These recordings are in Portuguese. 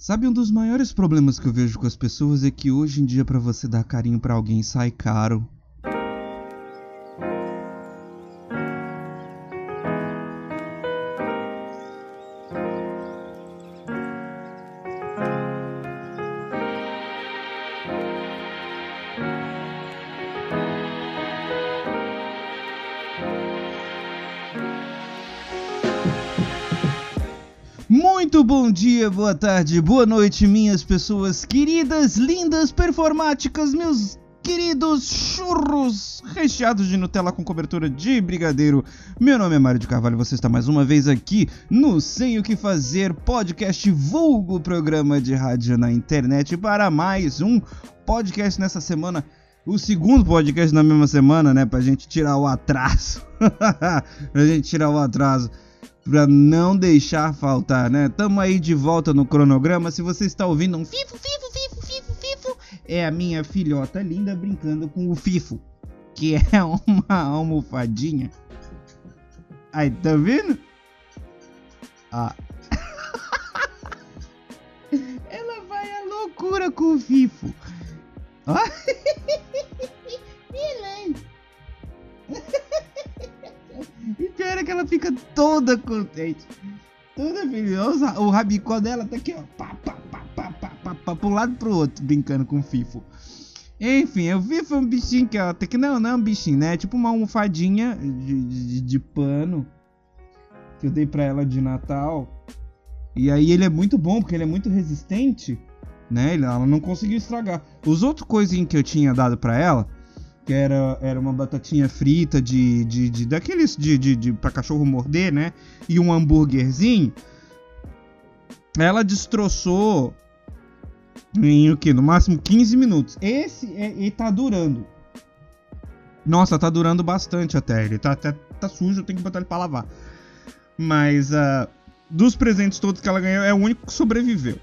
Sabe, um dos maiores problemas que eu vejo com as pessoas é que hoje em dia para você dar carinho para alguém sai caro. Bom dia, boa tarde, boa noite, minhas pessoas queridas, lindas, performáticas, meus queridos churros recheados de Nutella com cobertura de brigadeiro. Meu nome é Mário de Carvalho você está mais uma vez aqui no Sem o que Fazer, podcast vulgo programa de rádio na internet para mais um podcast nessa semana. O segundo podcast na mesma semana, né? Pra gente tirar o atraso. pra gente tirar o atraso para não deixar faltar, né? Tamo aí de volta no cronograma. Se você está ouvindo um fifo, fifo, fifo, fifo, fifo, é a minha filhota linda brincando com o fifo, que é uma almofadinha. Aí, tá vendo? Ah. Ela vai à loucura com o fifo. Ó. que ela fica toda contente. Toda feliz. O rabicó dela tá aqui, ó. Pá, pá, pá, pá, pá, pá, pá, pro lado pro outro, brincando com o Fifo. Enfim, o Fifo é um bichinho que, ó, tem que não, não é um bichinho, né? É tipo uma almofadinha de, de, de pano que eu dei pra ela de Natal. E aí ele é muito bom, porque ele é muito resistente, né? Ela não conseguiu estragar. Os outros coisinhos que eu tinha dado pra ela, que era, era uma batatinha frita de, de, de daqueles de, de, de para cachorro morder, né? E um hambúrguerzinho. Ela destroçou em o que? No máximo 15 minutos. Esse é, tá durando. Nossa, tá durando bastante até. Ele tá tá sujo, eu tenho que botar ele pra lavar. Mas uh, dos presentes todos que ela ganhou, é o único que sobreviveu.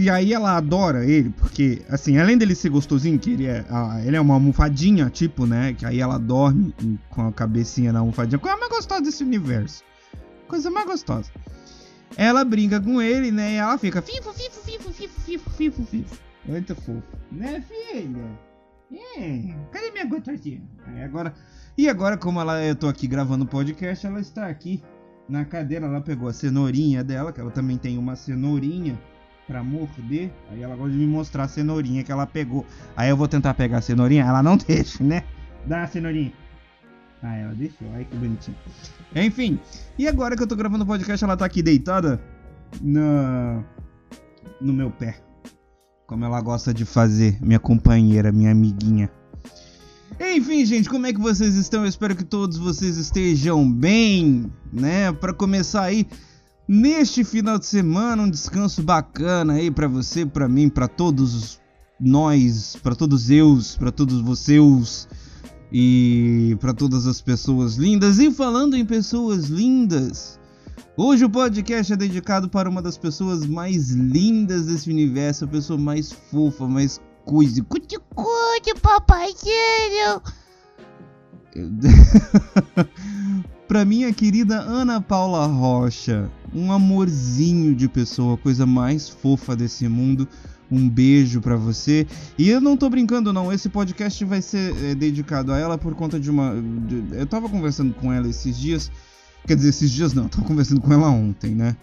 E aí ela adora ele, porque, assim, além dele ser gostosinho, que ele é, ele é uma almofadinha, tipo, né? Que aí ela dorme com a cabecinha na almofadinha. Coisa mais gostosa desse universo. Coisa mais gostosa. Ela brinca com ele, né? E ela fica fifo, fifo, fifo, fifo, fifo, fifo, fifo. Muito fofo. Né, filha? É. Cadê minha gostosinha? Aí agora... E agora, como ela, eu tô aqui gravando o podcast, ela está aqui na cadeira. Ela pegou a cenourinha dela, que ela também tem uma cenourinha pra morder. Aí ela gosta de me mostrar a cenourinha que ela pegou. Aí eu vou tentar pegar a cenourinha, ela não deixa, né? Dá a cenourinha. Ah, ela deixou. Ai que bonitinho. Enfim, e agora que eu tô gravando o podcast, ela tá aqui deitada na... no meu pé. Como ela gosta de fazer, minha companheira, minha amiguinha. Enfim, gente, como é que vocês estão? Eu espero que todos vocês estejam bem, né? Para começar aí, neste final de semana, um descanso bacana aí para você, para mim, para todos nós, para todos eus, para todos vocês e para todas as pessoas lindas. E falando em pessoas lindas, hoje o podcast é dedicado para uma das pessoas mais lindas desse universo, a pessoa mais fofa, mais coisa. Cuti-cuti, papaizinho! pra minha querida Ana Paula Rocha, um amorzinho de pessoa, a coisa mais fofa desse mundo. Um beijo para você. E eu não tô brincando não, esse podcast vai ser é, dedicado a ela por conta de uma de, eu tava conversando com ela esses dias, quer dizer, esses dias não, tava conversando com ela ontem, né?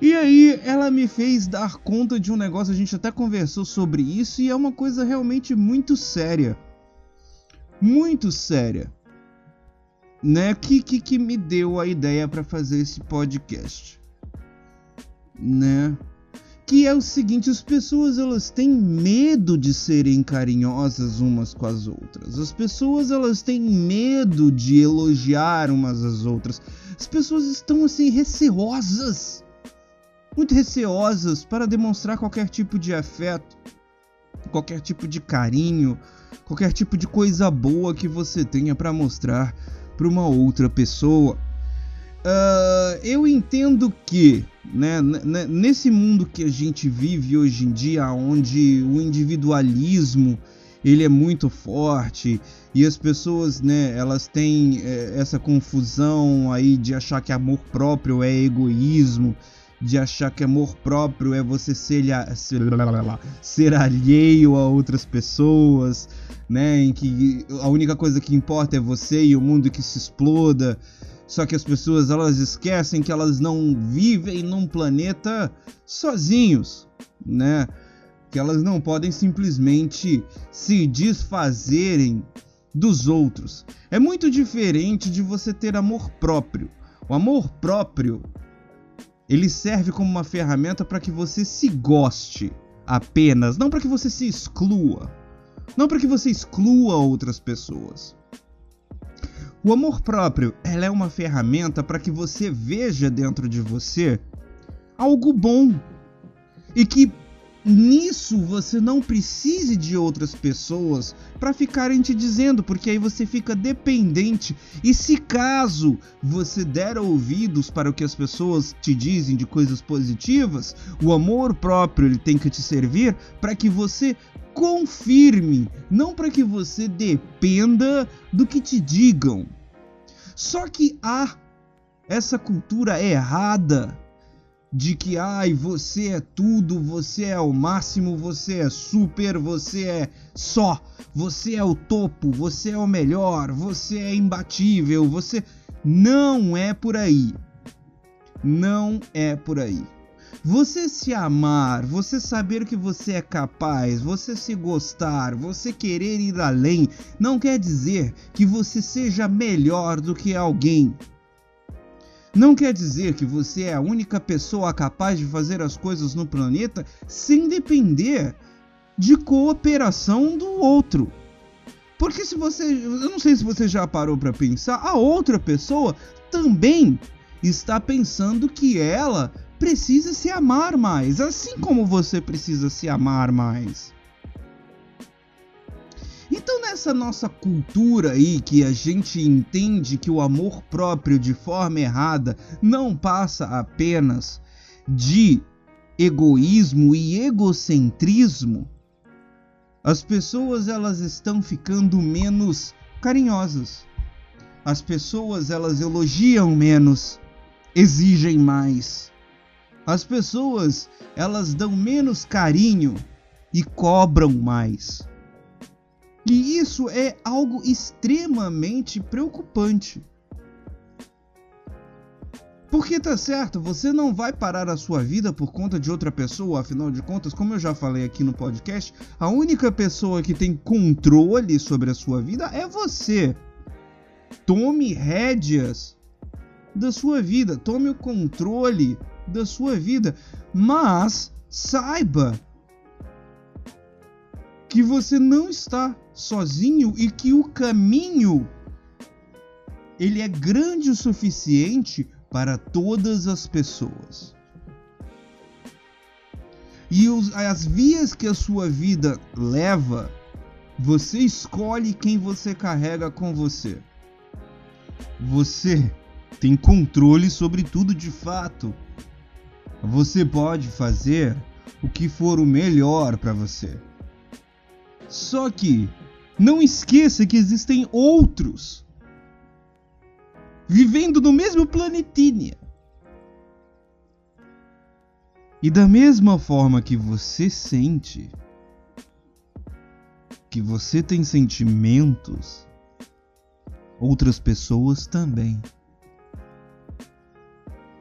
E aí ela me fez dar conta de um negócio, a gente até conversou sobre isso e é uma coisa realmente muito séria. Muito séria né, que, que, que me deu a ideia para fazer esse podcast, né? Que é o seguinte, as pessoas elas têm medo de serem carinhosas umas com as outras. As pessoas elas têm medo de elogiar umas às outras. As pessoas estão assim receosas, muito receosas para demonstrar qualquer tipo de afeto, qualquer tipo de carinho, qualquer tipo de coisa boa que você tenha para mostrar para uma outra pessoa. Uh, eu entendo que, né, nesse mundo que a gente vive hoje em dia, onde o individualismo ele é muito forte e as pessoas, né, elas têm é, essa confusão aí de achar que amor próprio é egoísmo, de achar que amor próprio é você ser, ser, alheio a outras pessoas, né? Em que a única coisa que importa é você e o mundo que se exploda. Só que as pessoas elas esquecem que elas não vivem num planeta sozinhos, né? Que elas não podem simplesmente se desfazerem dos outros. É muito diferente de você ter amor próprio. O amor próprio ele serve como uma ferramenta para que você se goste apenas, não para que você se exclua, não para que você exclua outras pessoas. O amor próprio, ela é uma ferramenta para que você veja dentro de você algo bom e que nisso você não precise de outras pessoas para ficarem te dizendo, porque aí você fica dependente. E se caso você der ouvidos para o que as pessoas te dizem de coisas positivas, o amor próprio ele tem que te servir para que você confirme, não para que você dependa do que te digam. Só que há essa cultura errada de que ai, você é tudo, você é o máximo, você é super, você é só, você é o topo, você é o melhor, você é imbatível, você não é por aí. Não é por aí. Você se amar, você saber que você é capaz, você se gostar, você querer ir além, não quer dizer que você seja melhor do que alguém. Não quer dizer que você é a única pessoa capaz de fazer as coisas no planeta sem depender de cooperação do outro. Porque se você, eu não sei se você já parou para pensar, a outra pessoa também está pensando que ela precisa se amar mais, assim como você precisa se amar mais. Então, nessa nossa cultura aí que a gente entende que o amor próprio de forma errada não passa apenas de egoísmo e egocentrismo, as pessoas elas estão ficando menos carinhosas. As pessoas elas elogiam menos, exigem mais. As pessoas elas dão menos carinho e cobram mais. E isso é algo extremamente preocupante. Porque tá certo, você não vai parar a sua vida por conta de outra pessoa, afinal de contas, como eu já falei aqui no podcast, a única pessoa que tem controle sobre a sua vida é você. Tome rédeas da sua vida, tome o controle da sua vida, mas saiba que você não está sozinho e que o caminho ele é grande o suficiente para todas as pessoas. E os, as vias que a sua vida leva, você escolhe quem você carrega com você. Você tem controle sobre tudo de fato. Você pode fazer o que for o melhor para você. Só que não esqueça que existem outros vivendo no mesmo planetinha. E da mesma forma que você sente, que você tem sentimentos, outras pessoas também.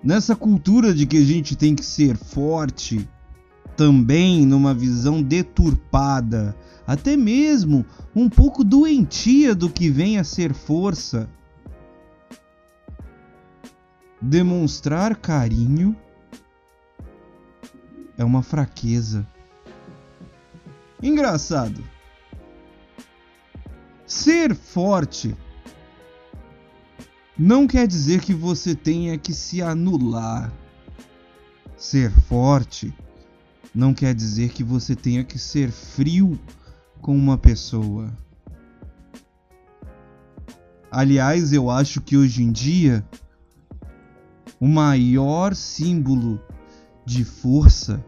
Nessa cultura de que a gente tem que ser forte, também numa visão deturpada até mesmo um pouco doentia do que vem a ser força. Demonstrar carinho é uma fraqueza. Engraçado. Ser forte não quer dizer que você tenha que se anular. Ser forte não quer dizer que você tenha que ser frio com uma pessoa. Aliás, eu acho que hoje em dia o maior símbolo de força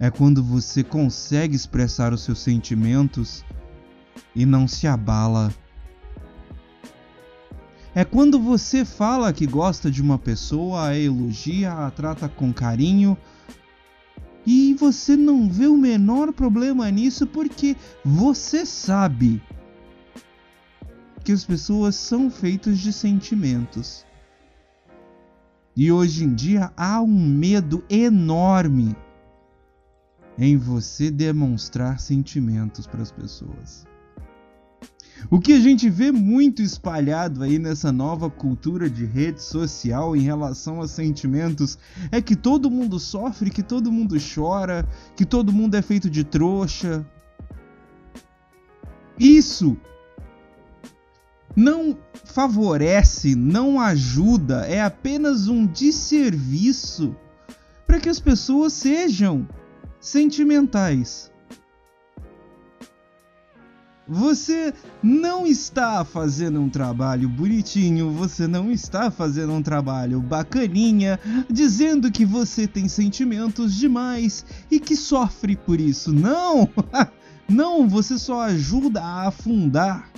é quando você consegue expressar os seus sentimentos e não se abala. É quando você fala que gosta de uma pessoa, a elogia, a trata com carinho. E você não vê o menor problema nisso porque você sabe que as pessoas são feitas de sentimentos. E hoje em dia há um medo enorme em você demonstrar sentimentos para as pessoas. O que a gente vê muito espalhado aí nessa nova cultura de rede social em relação a sentimentos é que todo mundo sofre, que todo mundo chora, que todo mundo é feito de trouxa. Isso não favorece, não ajuda, é apenas um desserviço para que as pessoas sejam sentimentais. Você não está fazendo um trabalho bonitinho, você não está fazendo um trabalho bacaninha, dizendo que você tem sentimentos demais e que sofre por isso. Não! Não, você só ajuda a afundar.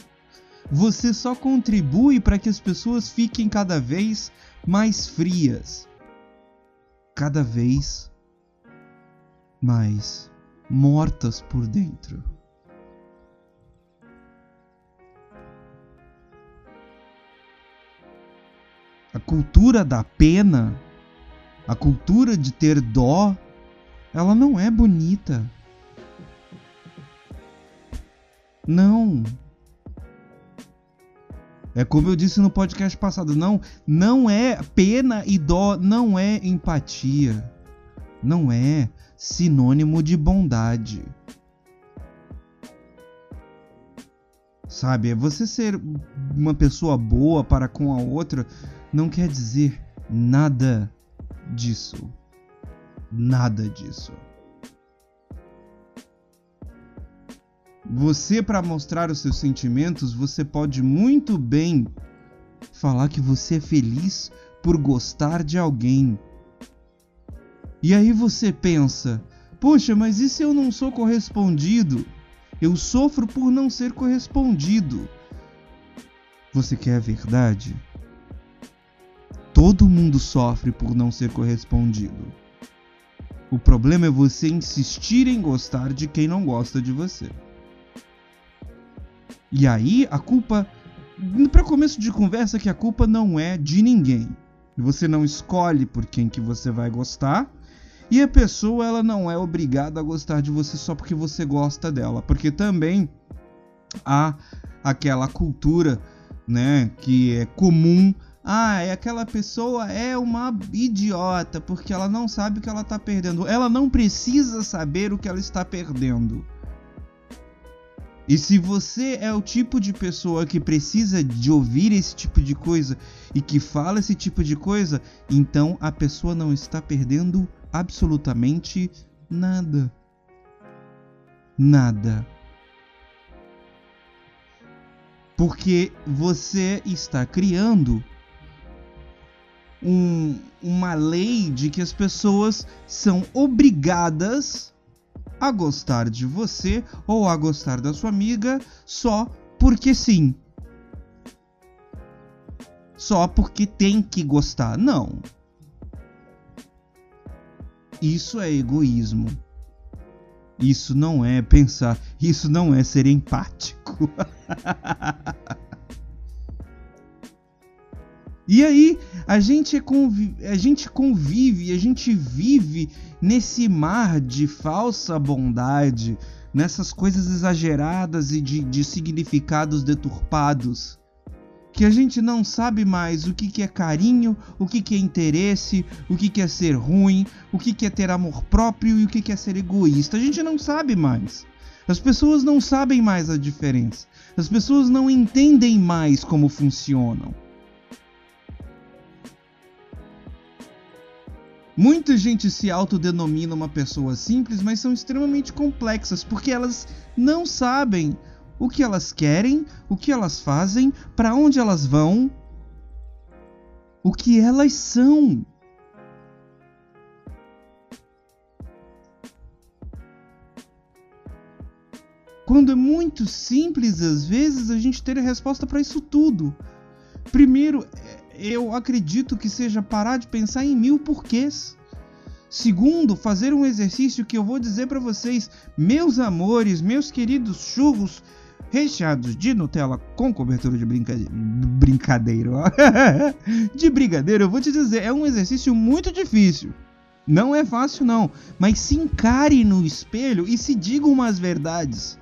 Você só contribui para que as pessoas fiquem cada vez mais frias. Cada vez mas mortas por dentro. A cultura da pena, a cultura de ter dó, ela não é bonita. Não. É como eu disse no podcast passado, não, não é pena e dó, não é empatia. Não é sinônimo de bondade. Sabe, você ser uma pessoa boa para com a outra não quer dizer nada disso. Nada disso. Você, para mostrar os seus sentimentos, você pode muito bem falar que você é feliz por gostar de alguém e aí você pensa: poxa, mas e se eu não sou correspondido? Eu sofro por não ser correspondido. Você quer a verdade? Todo mundo sofre por não ser correspondido. O problema é você insistir em gostar de quem não gosta de você. E aí a culpa, para começo de conversa, que a culpa não é de ninguém. Você não escolhe por quem que você vai gostar e a pessoa ela não é obrigada a gostar de você só porque você gosta dela, porque também há aquela cultura, né, que é comum ah, é aquela pessoa é uma idiota porque ela não sabe o que ela está perdendo. Ela não precisa saber o que ela está perdendo. E se você é o tipo de pessoa que precisa de ouvir esse tipo de coisa e que fala esse tipo de coisa, então a pessoa não está perdendo absolutamente nada. Nada. Porque você está criando um, uma lei de que as pessoas são obrigadas a gostar de você ou a gostar da sua amiga só porque sim. Só porque tem que gostar. Não. Isso é egoísmo. Isso não é pensar, isso não é ser empático. e aí, a gente, convive, a gente convive, a gente vive nesse mar de falsa bondade, nessas coisas exageradas e de, de significados deturpados que a gente não sabe mais o que, que é carinho, o que, que é interesse, o que, que é ser ruim, o que, que é ter amor próprio e o que, que é ser egoísta. A gente não sabe mais. As pessoas não sabem mais a diferença. As pessoas não entendem mais como funcionam. Muita gente se autodenomina uma pessoa simples, mas são extremamente complexas porque elas não sabem o que elas querem, o que elas fazem, para onde elas vão, o que elas são. Quando é muito simples, às vezes, a gente ter a resposta para isso tudo. Primeiro, eu acredito que seja parar de pensar em mil porquês. Segundo, fazer um exercício que eu vou dizer para vocês, meus amores, meus queridos churros recheados de Nutella com cobertura de brincadeira, ó. de brigadeiro, eu vou te dizer, é um exercício muito difícil. Não é fácil não, mas se encare no espelho e se diga umas verdades.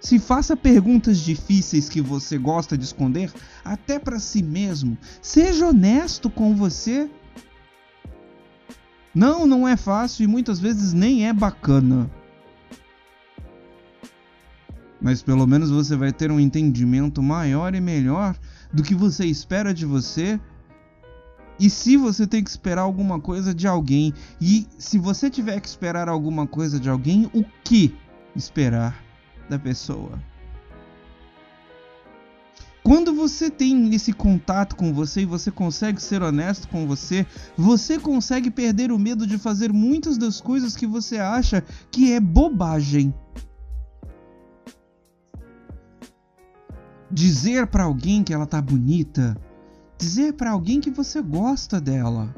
Se faça perguntas difíceis que você gosta de esconder, até para si mesmo. Seja honesto com você. Não, não é fácil e muitas vezes nem é bacana. Mas pelo menos você vai ter um entendimento maior e melhor do que você espera de você. E se você tem que esperar alguma coisa de alguém, e se você tiver que esperar alguma coisa de alguém, o que esperar da pessoa? Quando você tem esse contato com você e você consegue ser honesto com você, você consegue perder o medo de fazer muitas das coisas que você acha que é bobagem. Dizer para alguém que ela tá bonita, dizer para alguém que você gosta dela.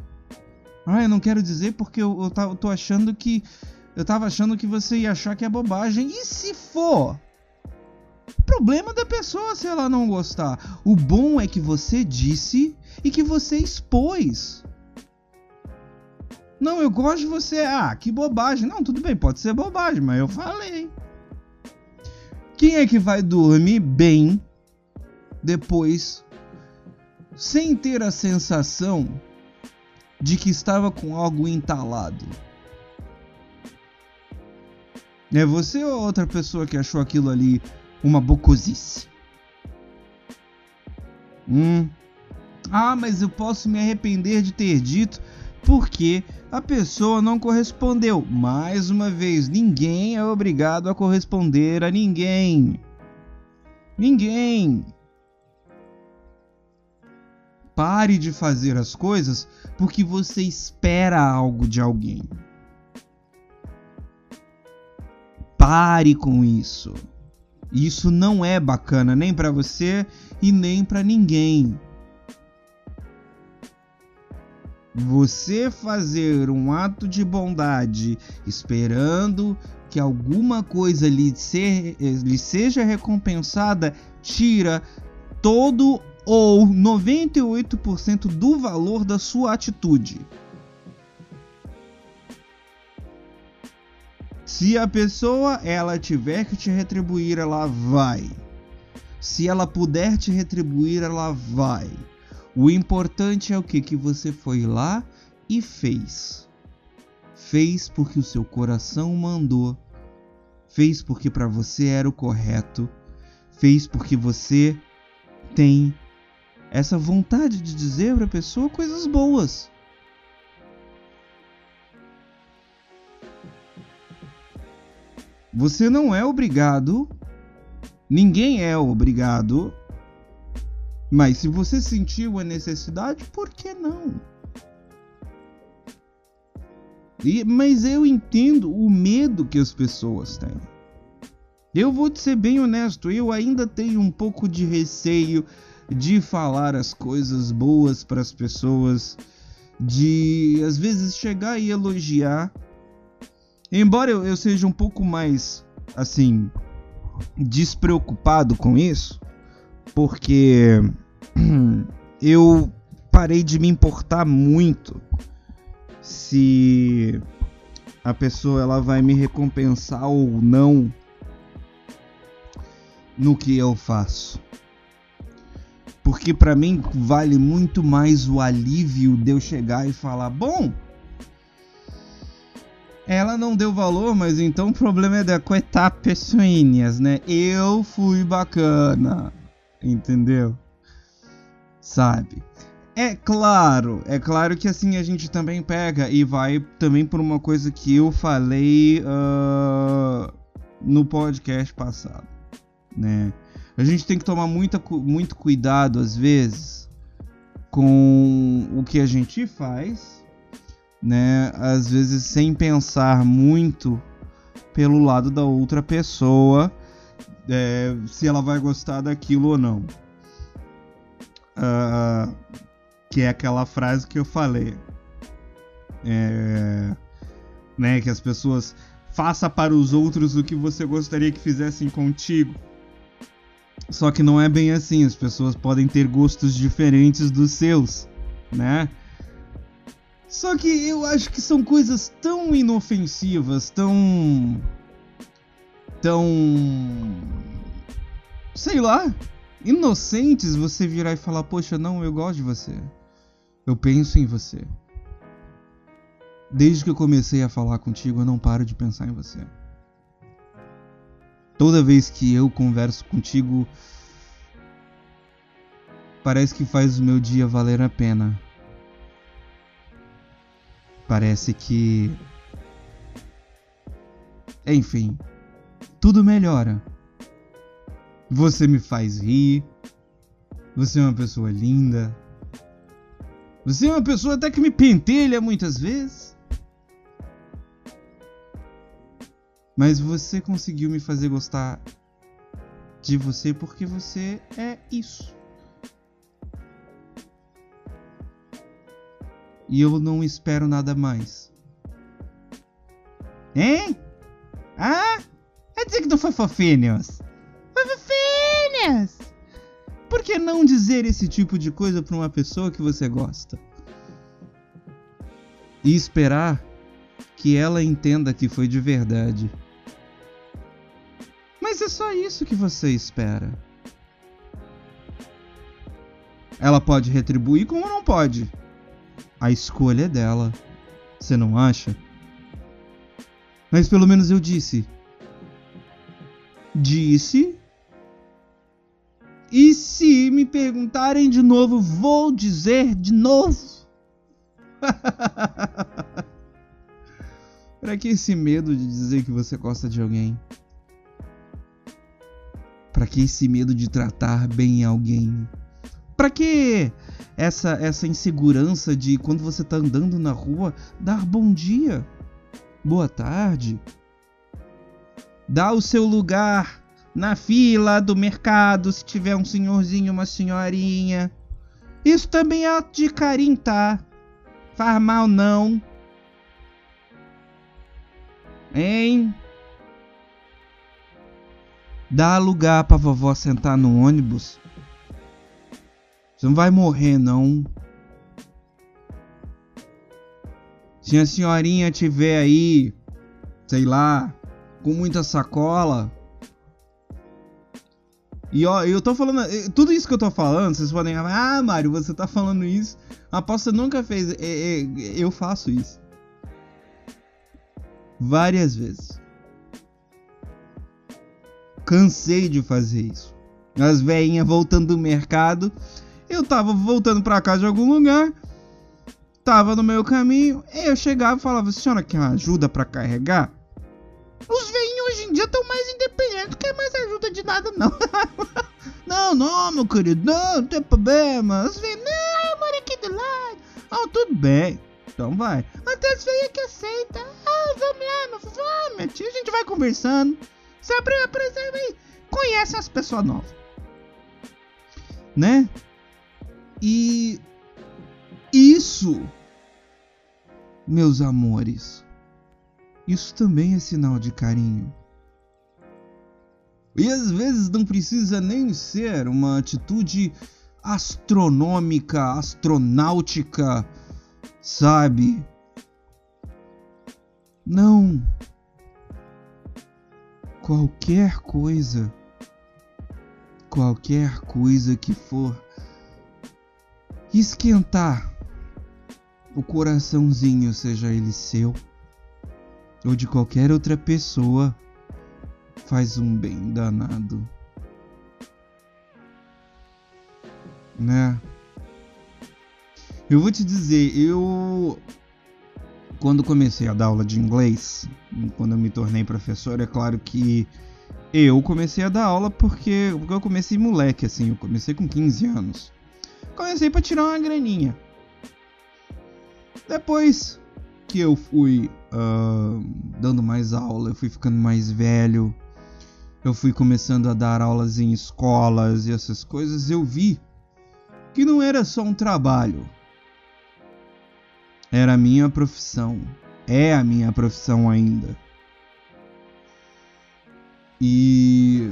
Ah, eu não quero dizer porque eu, eu, eu tô achando que eu tava achando que você ia achar que é bobagem. E se for? Problema da pessoa se ela não gostar. O bom é que você disse e que você expôs. Não, eu gosto de você. Ah, que bobagem. Não, tudo bem, pode ser bobagem, mas eu falei. Quem é que vai dormir bem depois, sem ter a sensação de que estava com algo entalado? É você ou outra pessoa que achou aquilo ali uma bocosice. Hum. Ah, mas eu posso me arrepender de ter dito porque a pessoa não correspondeu. Mais uma vez, ninguém é obrigado a corresponder a ninguém. Ninguém. Pare de fazer as coisas porque você espera algo de alguém. Pare com isso. Isso não é bacana nem para você e nem para ninguém. Você fazer um ato de bondade esperando que alguma coisa lhe, ser, lhe seja recompensada tira todo ou 98% do valor da sua atitude. Se a pessoa ela tiver que te retribuir, ela vai. Se ela puder te retribuir, ela vai. O importante é o que que você foi lá e fez. Fez porque o seu coração mandou. Fez porque para você era o correto. Fez porque você tem essa vontade de dizer para a pessoa coisas boas. Você não é obrigado, ninguém é obrigado, mas se você sentiu a necessidade, por que não? E, mas eu entendo o medo que as pessoas têm. Eu vou te ser bem honesto, eu ainda tenho um pouco de receio de falar as coisas boas para as pessoas, de às vezes chegar e elogiar Embora eu, eu seja um pouco mais, assim, despreocupado com isso, porque eu parei de me importar muito se a pessoa ela vai me recompensar ou não no que eu faço. Porque para mim vale muito mais o alívio de eu chegar e falar: "Bom, ela não deu valor, mas então o problema é da coitar pessoinhas, né? Eu fui bacana, entendeu? Sabe? É claro, é claro que assim a gente também pega e vai também por uma coisa que eu falei uh, no podcast passado, né? A gente tem que tomar muita, muito cuidado às vezes com o que a gente faz né? Às vezes sem pensar muito pelo lado da outra pessoa, é, se ela vai gostar daquilo ou não. Uh, que é aquela frase que eu falei. É, né, que as pessoas faça para os outros o que você gostaria que fizessem contigo. Só que não é bem assim, as pessoas podem ter gostos diferentes dos seus, né? Só que eu acho que são coisas tão inofensivas, tão. tão. sei lá, inocentes você virar e falar: Poxa, não, eu gosto de você. Eu penso em você. Desde que eu comecei a falar contigo, eu não paro de pensar em você. Toda vez que eu converso contigo, parece que faz o meu dia valer a pena. Parece que. Enfim, tudo melhora. Você me faz rir. Você é uma pessoa linda. Você é uma pessoa até que me pentelha muitas vezes. Mas você conseguiu me fazer gostar de você porque você é isso. E eu não espero nada mais. Hein? Ah? É dizer que não foi fofinhos? Fofinhos! Por que não dizer esse tipo de coisa para uma pessoa que você gosta? E esperar que ela entenda que foi de verdade. Mas é só isso que você espera. Ela pode retribuir como não pode. A escolha é dela. Você não acha? Mas pelo menos eu disse. Disse. E se me perguntarem de novo, vou dizer de novo. Para que esse medo de dizer que você gosta de alguém? Para que esse medo de tratar bem alguém? Para que essa essa insegurança de quando você tá andando na rua dar bom dia, boa tarde, dar o seu lugar na fila do mercado se tiver um senhorzinho, uma senhorinha. Isso também é de carinho, tá? Faz mal não. Hein? Dá lugar pra vovó sentar no ônibus você não vai morrer, não. Se a senhorinha tiver aí, sei lá, com muita sacola. E ó, eu tô falando. Eh, tudo isso que eu tô falando, vocês podem ah, Mário, você tá falando isso. Aposto você nunca fez. É, é, eu faço isso. Várias vezes. Cansei de fazer isso. As velhinhas voltando do mercado. Eu tava voltando para casa de algum lugar, tava no meu caminho, eu chegava e falava: Senhora, quer ajuda para carregar? Os veinhos hoje em dia estão mais independentes, não quer mais ajuda de nada, não. não, não, meu querido, não, não tem problema. Os veinhos, não, eu moro aqui do lado. Ah, tudo bem. Então vai. Até as veinhas que aceita. Ah, vamos lá, meu. Ah, minha tia, a gente vai conversando. Você apresenta conhece as pessoas novas. Né? E isso, meus amores, isso também é sinal de carinho. E às vezes não precisa nem ser uma atitude astronômica, astronáutica, sabe? Não. Qualquer coisa, qualquer coisa que for esquentar o coraçãozinho, seja ele seu ou de qualquer outra pessoa, faz um bem danado. Né? Eu vou te dizer, eu quando comecei a dar aula de inglês, quando eu me tornei professor, é claro que eu comecei a dar aula porque, porque eu comecei moleque assim, eu comecei com 15 anos comecei para tirar uma graninha. Depois que eu fui uh, dando mais aula, eu fui ficando mais velho, eu fui começando a dar aulas em escolas e essas coisas, eu vi que não era só um trabalho. Era a minha profissão. É a minha profissão ainda. E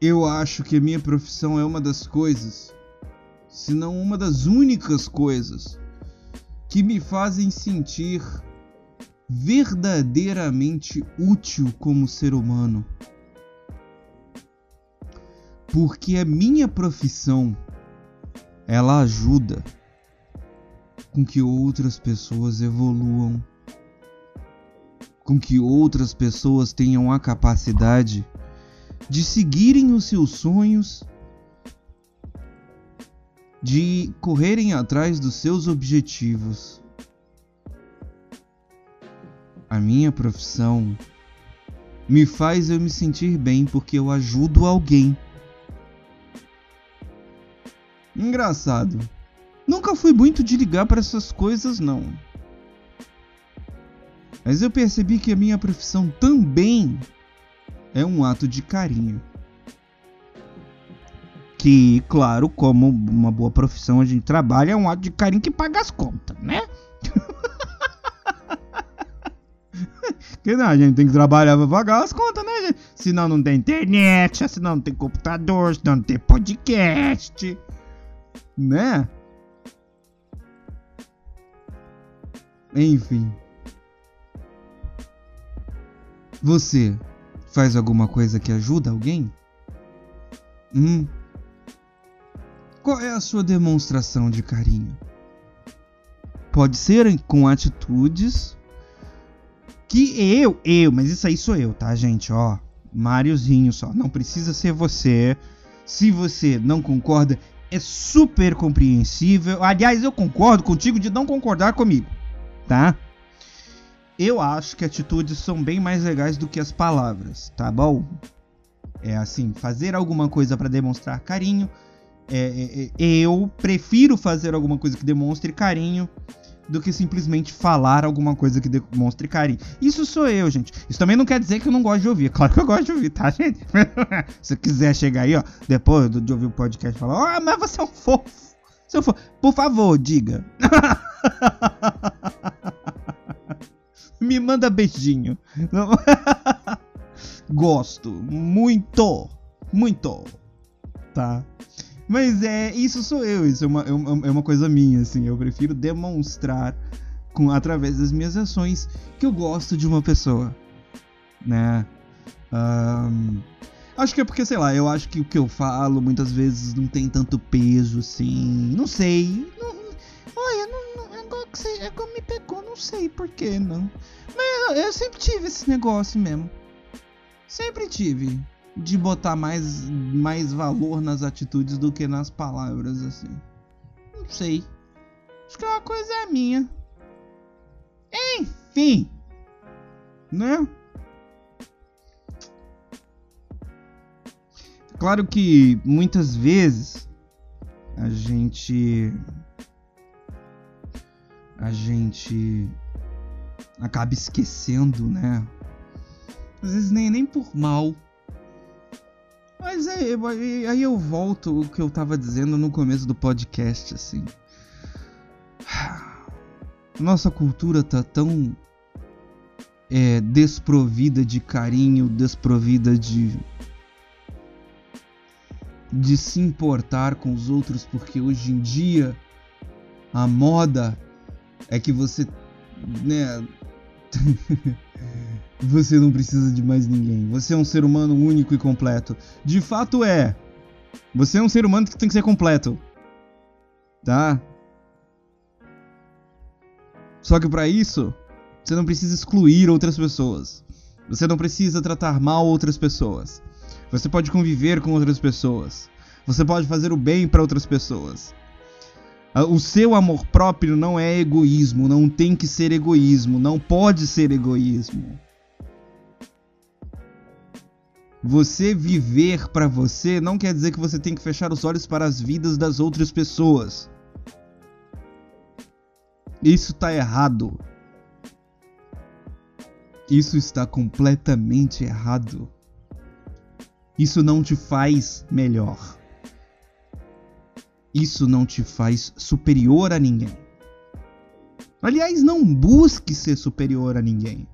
eu acho que a minha profissão é uma das coisas, se não uma das únicas coisas que me fazem sentir verdadeiramente útil como ser humano. Porque a minha profissão ela ajuda com que outras pessoas evoluam, com que outras pessoas tenham a capacidade de seguirem os seus sonhos, de correrem atrás dos seus objetivos. A minha profissão me faz eu me sentir bem porque eu ajudo alguém. Engraçado. Nunca fui muito de ligar para essas coisas não. Mas eu percebi que a minha profissão também é um ato de carinho. Que, claro, como uma boa profissão a gente trabalha, é um ato de carinho que paga as contas, né? que não, a gente tem que trabalhar pra pagar as contas, né? Senão não tem internet, senão não tem computador, senão não tem podcast, né? Enfim. Você faz alguma coisa que ajuda alguém? Hum. Qual é a sua demonstração de carinho? Pode ser com atitudes que eu, eu, mas isso aí sou eu, tá, gente? Ó, Máriozinho só. Não precisa ser você. Se você não concorda, é super compreensível. Aliás, eu concordo contigo de não concordar comigo, tá? Eu acho que atitudes são bem mais legais do que as palavras, tá bom? É assim, fazer alguma coisa para demonstrar carinho. É, é, é, eu prefiro fazer alguma coisa que demonstre carinho do que simplesmente falar alguma coisa que demonstre carinho. Isso sou eu, gente. Isso também não quer dizer que eu não gosto de ouvir. Claro que eu gosto de ouvir, tá, gente? Se quiser chegar aí, ó, depois de ouvir o podcast falar, ah, mas você é um fofo. Se eu for, por favor, diga. Me manda beijinho. Gosto. Muito. Muito. Tá? Mas é, isso sou eu, isso é uma, é uma, é uma coisa minha, assim. Eu prefiro demonstrar com, através das minhas ações que eu gosto de uma pessoa, né? Um, acho que é porque, sei lá, eu acho que o que eu falo muitas vezes não tem tanto peso, assim. Não sei. Não, olha, não, que você, agora me pegou, não sei por que não. Mas eu, eu sempre tive esse negócio mesmo. Sempre tive de botar mais, mais valor nas atitudes do que nas palavras, assim. Não sei. Acho que é uma coisa minha. Enfim. Né? Claro que muitas vezes a gente. A gente acaba esquecendo, né? Às vezes nem, nem por mal mas aí, aí eu volto o que eu tava dizendo no começo do podcast, assim. Nossa cultura tá tão é, desprovida de carinho, desprovida de de se importar com os outros, porque hoje em dia a moda é que você, né, Você não precisa de mais ninguém. Você é um ser humano único e completo. De fato é. Você é um ser humano que tem que ser completo. Tá? Só que para isso, você não precisa excluir outras pessoas. Você não precisa tratar mal outras pessoas. Você pode conviver com outras pessoas. Você pode fazer o bem para outras pessoas. Ah, o seu amor próprio não é egoísmo, não tem que ser egoísmo, não pode ser egoísmo. Você viver para você não quer dizer que você tem que fechar os olhos para as vidas das outras pessoas. Isso está errado. Isso está completamente errado. Isso não te faz melhor. Isso não te faz superior a ninguém. Aliás, não busque ser superior a ninguém.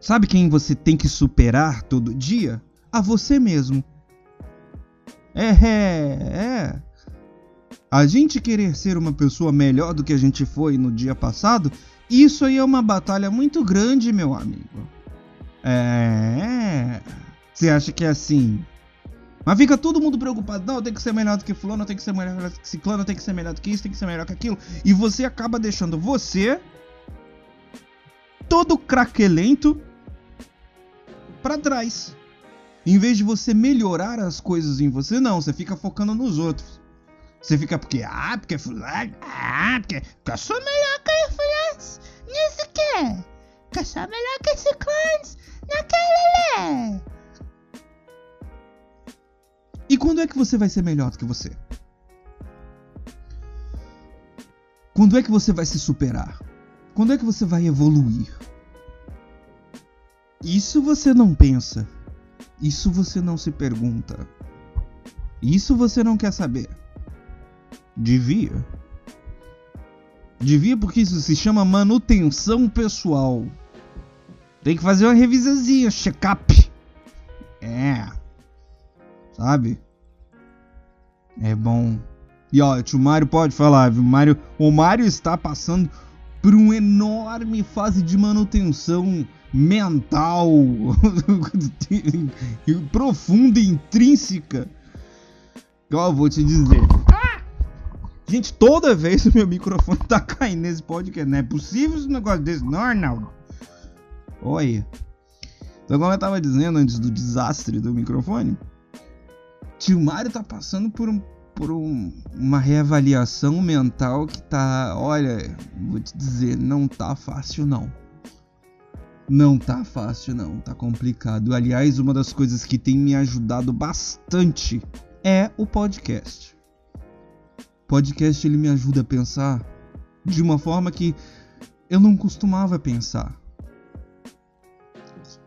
Sabe quem você tem que superar todo dia? A você mesmo. É, é, é. A gente querer ser uma pessoa melhor do que a gente foi no dia passado, isso aí é uma batalha muito grande, meu amigo. É. Você acha que é assim? Mas fica todo mundo preocupado. Não, tem que ser melhor do que fulano, tem que ser melhor do que ciclano, tem que ser melhor do que isso, tem que ser melhor que aquilo. E você acaba deixando você todo craquelento para trás. Em vez de você melhorar as coisas em você, não, você fica focando nos outros. Você fica porque, ah, porque fulano, ah, porque, porque eu sou melhor que fulano, nisso que, que eu sou melhor que clãs, naquele E quando é que você vai ser melhor do que você? Quando é que você vai se superar? Quando é que você vai evoluir? Isso você não pensa. Isso você não se pergunta. Isso você não quer saber. Devia. Devia porque isso se chama manutenção pessoal. Tem que fazer uma revisazinha, check-up. É. Sabe? É bom. E ó, o Mário pode falar, viu? Mário, o Mário está passando por uma enorme fase de manutenção mental profunda e intrínseca. Ó, vou te dizer. Gente, toda vez o meu microfone tá caindo nesse podcast. Não é possível esse negócio desse, não, Arnaldo? Olha. Então, como eu tava dizendo antes do desastre do microfone, tio Mário tá passando por, um, por um, uma reavaliação mental que tá. Olha, vou te dizer, não tá fácil não. Não tá fácil, não, tá complicado. Aliás, uma das coisas que tem me ajudado bastante é o podcast. O podcast ele me ajuda a pensar de uma forma que eu não costumava pensar.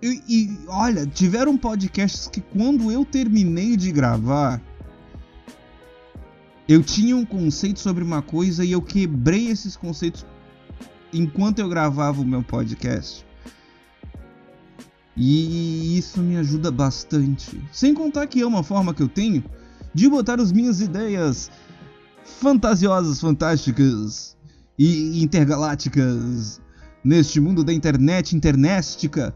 E, e olha, tiveram podcasts que quando eu terminei de gravar, eu tinha um conceito sobre uma coisa e eu quebrei esses conceitos enquanto eu gravava o meu podcast. E isso me ajuda bastante. Sem contar que é uma forma que eu tenho de botar as minhas ideias fantasiosas, fantásticas e intergalácticas neste mundo da internet internestica.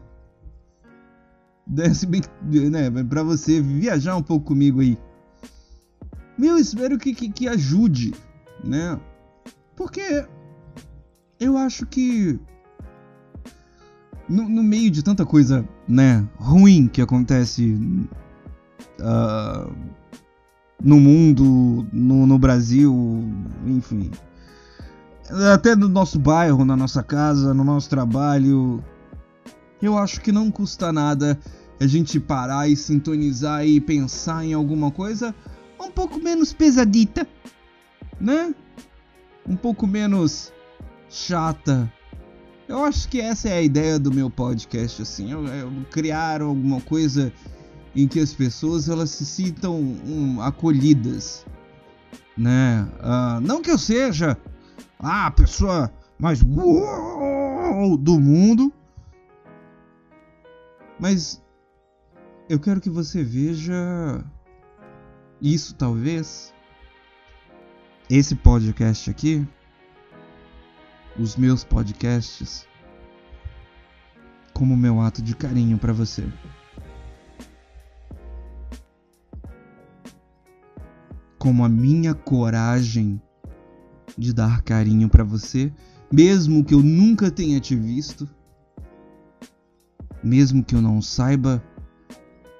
Se bem né, pra você viajar um pouco comigo aí. Eu espero que, que, que ajude, né? Porque eu acho que no, no, meio de tanta coisa, né, ruim que acontece uh, no mundo, no, no Brasil, enfim. Até no nosso bairro, na nossa casa, no nosso trabalho. Eu acho que não custa nada a gente parar e sintonizar e pensar em alguma coisa um pouco menos pesadita, né? Um pouco menos chata, eu acho que essa é a ideia do meu podcast, assim, eu, eu criar alguma coisa em que as pessoas elas se sintam um, acolhidas, né? Uh, não que eu seja a pessoa mais do mundo, mas eu quero que você veja isso, talvez. Esse podcast aqui os meus podcasts como meu ato de carinho para você. Como a minha coragem de dar carinho para você, mesmo que eu nunca tenha te visto, mesmo que eu não saiba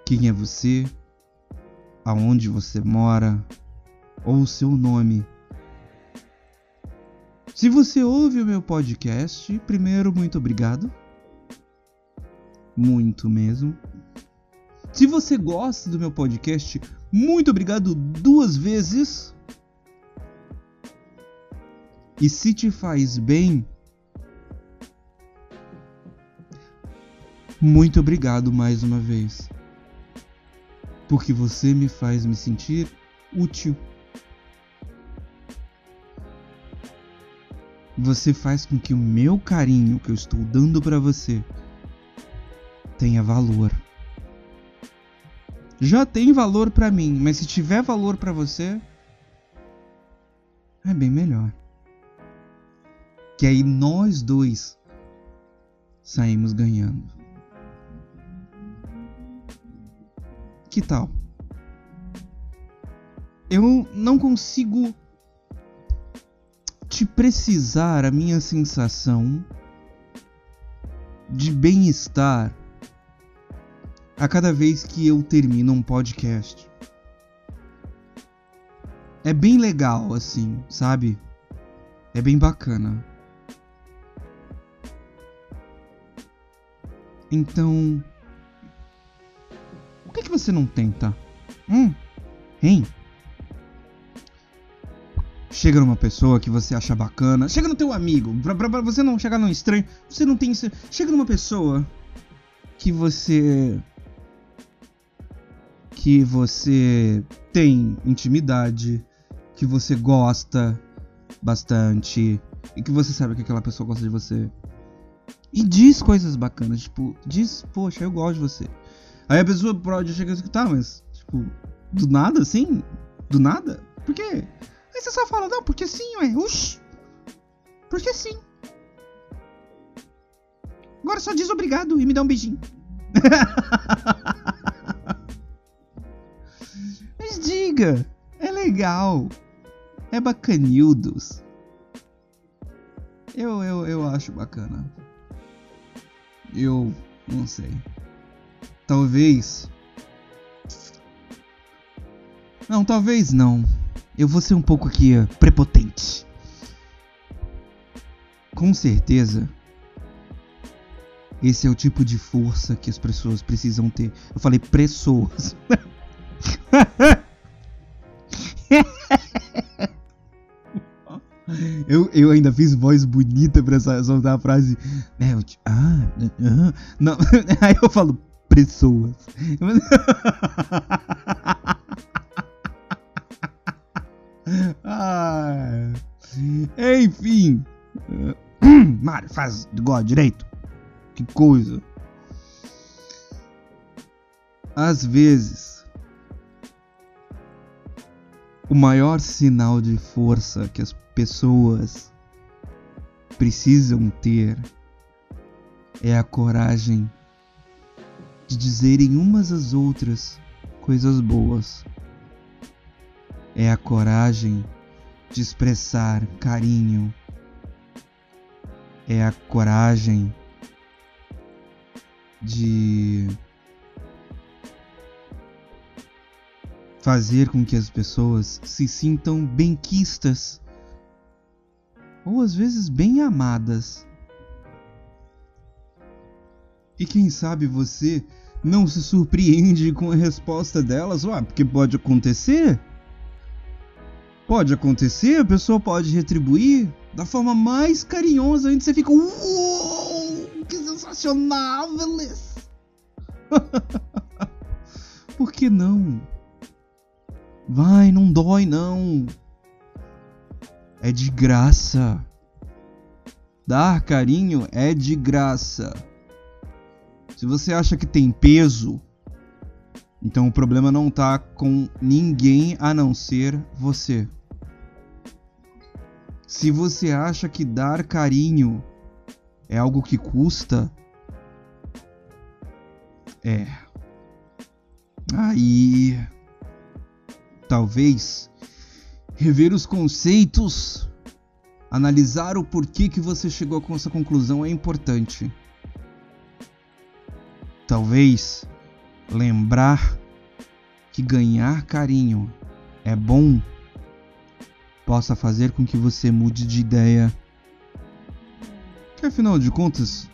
quem é você, aonde você mora ou o seu nome. Se você ouve o meu podcast, primeiro, muito obrigado. Muito mesmo. Se você gosta do meu podcast, muito obrigado duas vezes. E se te faz bem, muito obrigado mais uma vez. Porque você me faz me sentir útil. Você faz com que o meu carinho que eu estou dando para você tenha valor. Já tem valor para mim, mas se tiver valor para você, é bem melhor. Que aí nós dois saímos ganhando. Que tal? Eu não consigo te precisar a minha sensação de bem-estar a cada vez que eu termino um podcast. É bem legal, assim, sabe? É bem bacana. Então. Por que, que você não tenta? Hum? Hein? Chega numa pessoa que você acha bacana. Chega no teu amigo. Pra, pra, pra você não chegar num estranho. Você não tem. Chega numa pessoa que você. Que você tem intimidade. Que você gosta bastante. E que você sabe que aquela pessoa gosta de você. E diz coisas bacanas. Tipo, diz, poxa, eu gosto de você. Aí a pessoa pode chegar e escutar, mas, tipo, do nada assim? Do nada? Por quê? Aí você só fala, não, porque sim, ué. Uxi. Porque sim. Agora só diz obrigado e me dá um beijinho. Mas diga. É legal. É bacanildos. Eu, eu, eu acho bacana. Eu não sei. Talvez. Não, talvez não eu vou ser um pouco aqui uh, prepotente. Com certeza, esse é o tipo de força que as pessoas precisam ter. Eu falei pessoas. eu, eu ainda fiz voz bonita pra soltar a frase. Né, eu, ah, ah, não. Aí eu falo pessoas. ah, enfim. Mário, faz igual direito. Que coisa. Às vezes, o maior sinal de força que as pessoas precisam ter é a coragem de dizerem umas às outras coisas boas é a coragem de expressar carinho, é a coragem de fazer com que as pessoas se sintam benquistas ou às vezes bem amadas. E quem sabe você não se surpreende com a resposta delas, ué, porque pode acontecer. Pode acontecer, a pessoa pode retribuir da forma mais carinhosa, ainda você fica, uou, que sensacional. Por que não? Vai, não dói não. É de graça. Dar carinho é de graça. Se você acha que tem peso, então o problema não tá com ninguém a não ser você. Se você acha que dar carinho é algo que custa, é. Aí. Talvez rever os conceitos, analisar o porquê que você chegou com essa conclusão é importante. Talvez lembrar que ganhar carinho é bom possa fazer com que você mude de ideia. Que afinal de contas,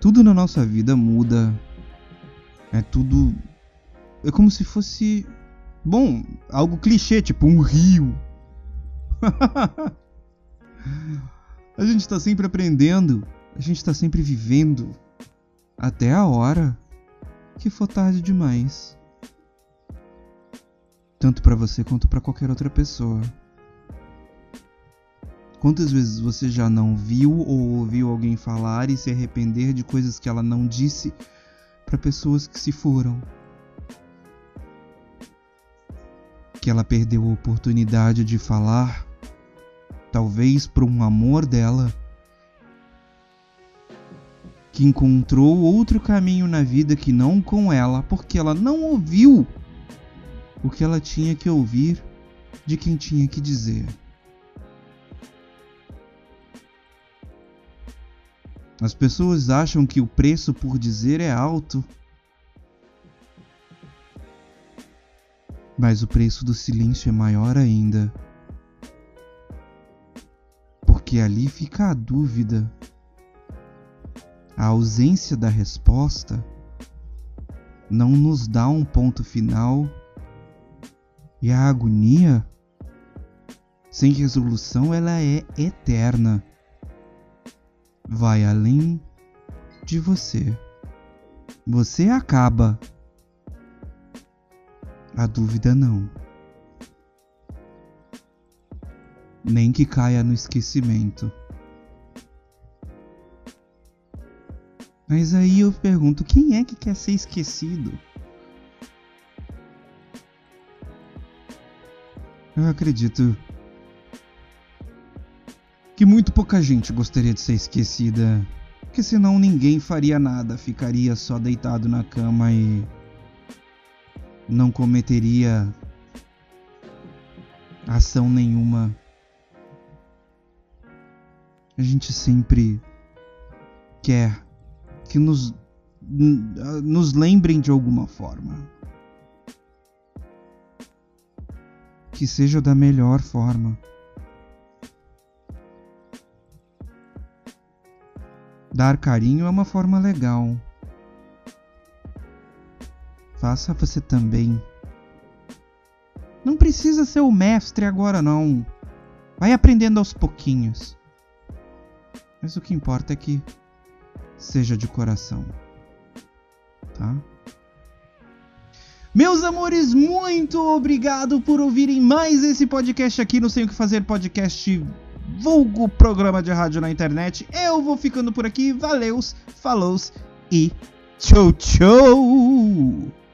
tudo na nossa vida muda. É tudo. É como se fosse. Bom, algo clichê, tipo um rio. a gente tá sempre aprendendo, a gente tá sempre vivendo. Até a hora que for tarde demais. Tanto para você quanto para qualquer outra pessoa. Quantas vezes você já não viu ou ouviu alguém falar e se arrepender de coisas que ela não disse para pessoas que se foram? Que ela perdeu a oportunidade de falar, talvez por um amor dela, que encontrou outro caminho na vida que não com ela, porque ela não ouviu o que ela tinha que ouvir de quem tinha que dizer. As pessoas acham que o preço por dizer é alto. Mas o preço do silêncio é maior ainda. Porque ali fica a dúvida. A ausência da resposta não nos dá um ponto final e a agonia sem resolução ela é eterna vai além de você. Você acaba. A dúvida não. Nem que caia no esquecimento. Mas aí eu pergunto: quem é que quer ser esquecido? Eu acredito que muito pouca gente gostaria de ser esquecida, que senão ninguém faria nada, ficaria só deitado na cama e não cometeria ação nenhuma. A gente sempre quer que nos nos lembrem de alguma forma. Que seja da melhor forma. Dar carinho é uma forma legal. Faça você também. Não precisa ser o mestre agora, não. Vai aprendendo aos pouquinhos. Mas o que importa é que seja de coração. Tá? Meus amores, muito obrigado por ouvirem mais esse podcast aqui no Sem o que Fazer Podcast vulgo programa de rádio na internet. Eu vou ficando por aqui. Valeus, falou e tchau, tchau!